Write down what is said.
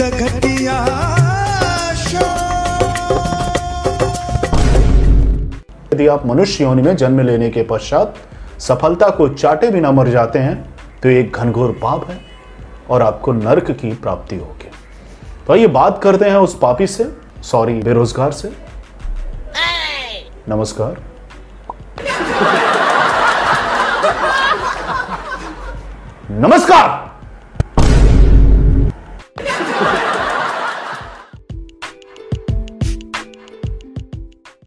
घटिया यदि आप मनुष्य योनि में जन्म लेने के पश्चात सफलता को चाटे बिना मर जाते हैं तो एक घनघोर पाप है और आपको नरक की प्राप्ति होगी। तो आइए बात करते हैं उस पापी से, सॉरी, बेरोजगार से। नमस्कार। नमस्कार!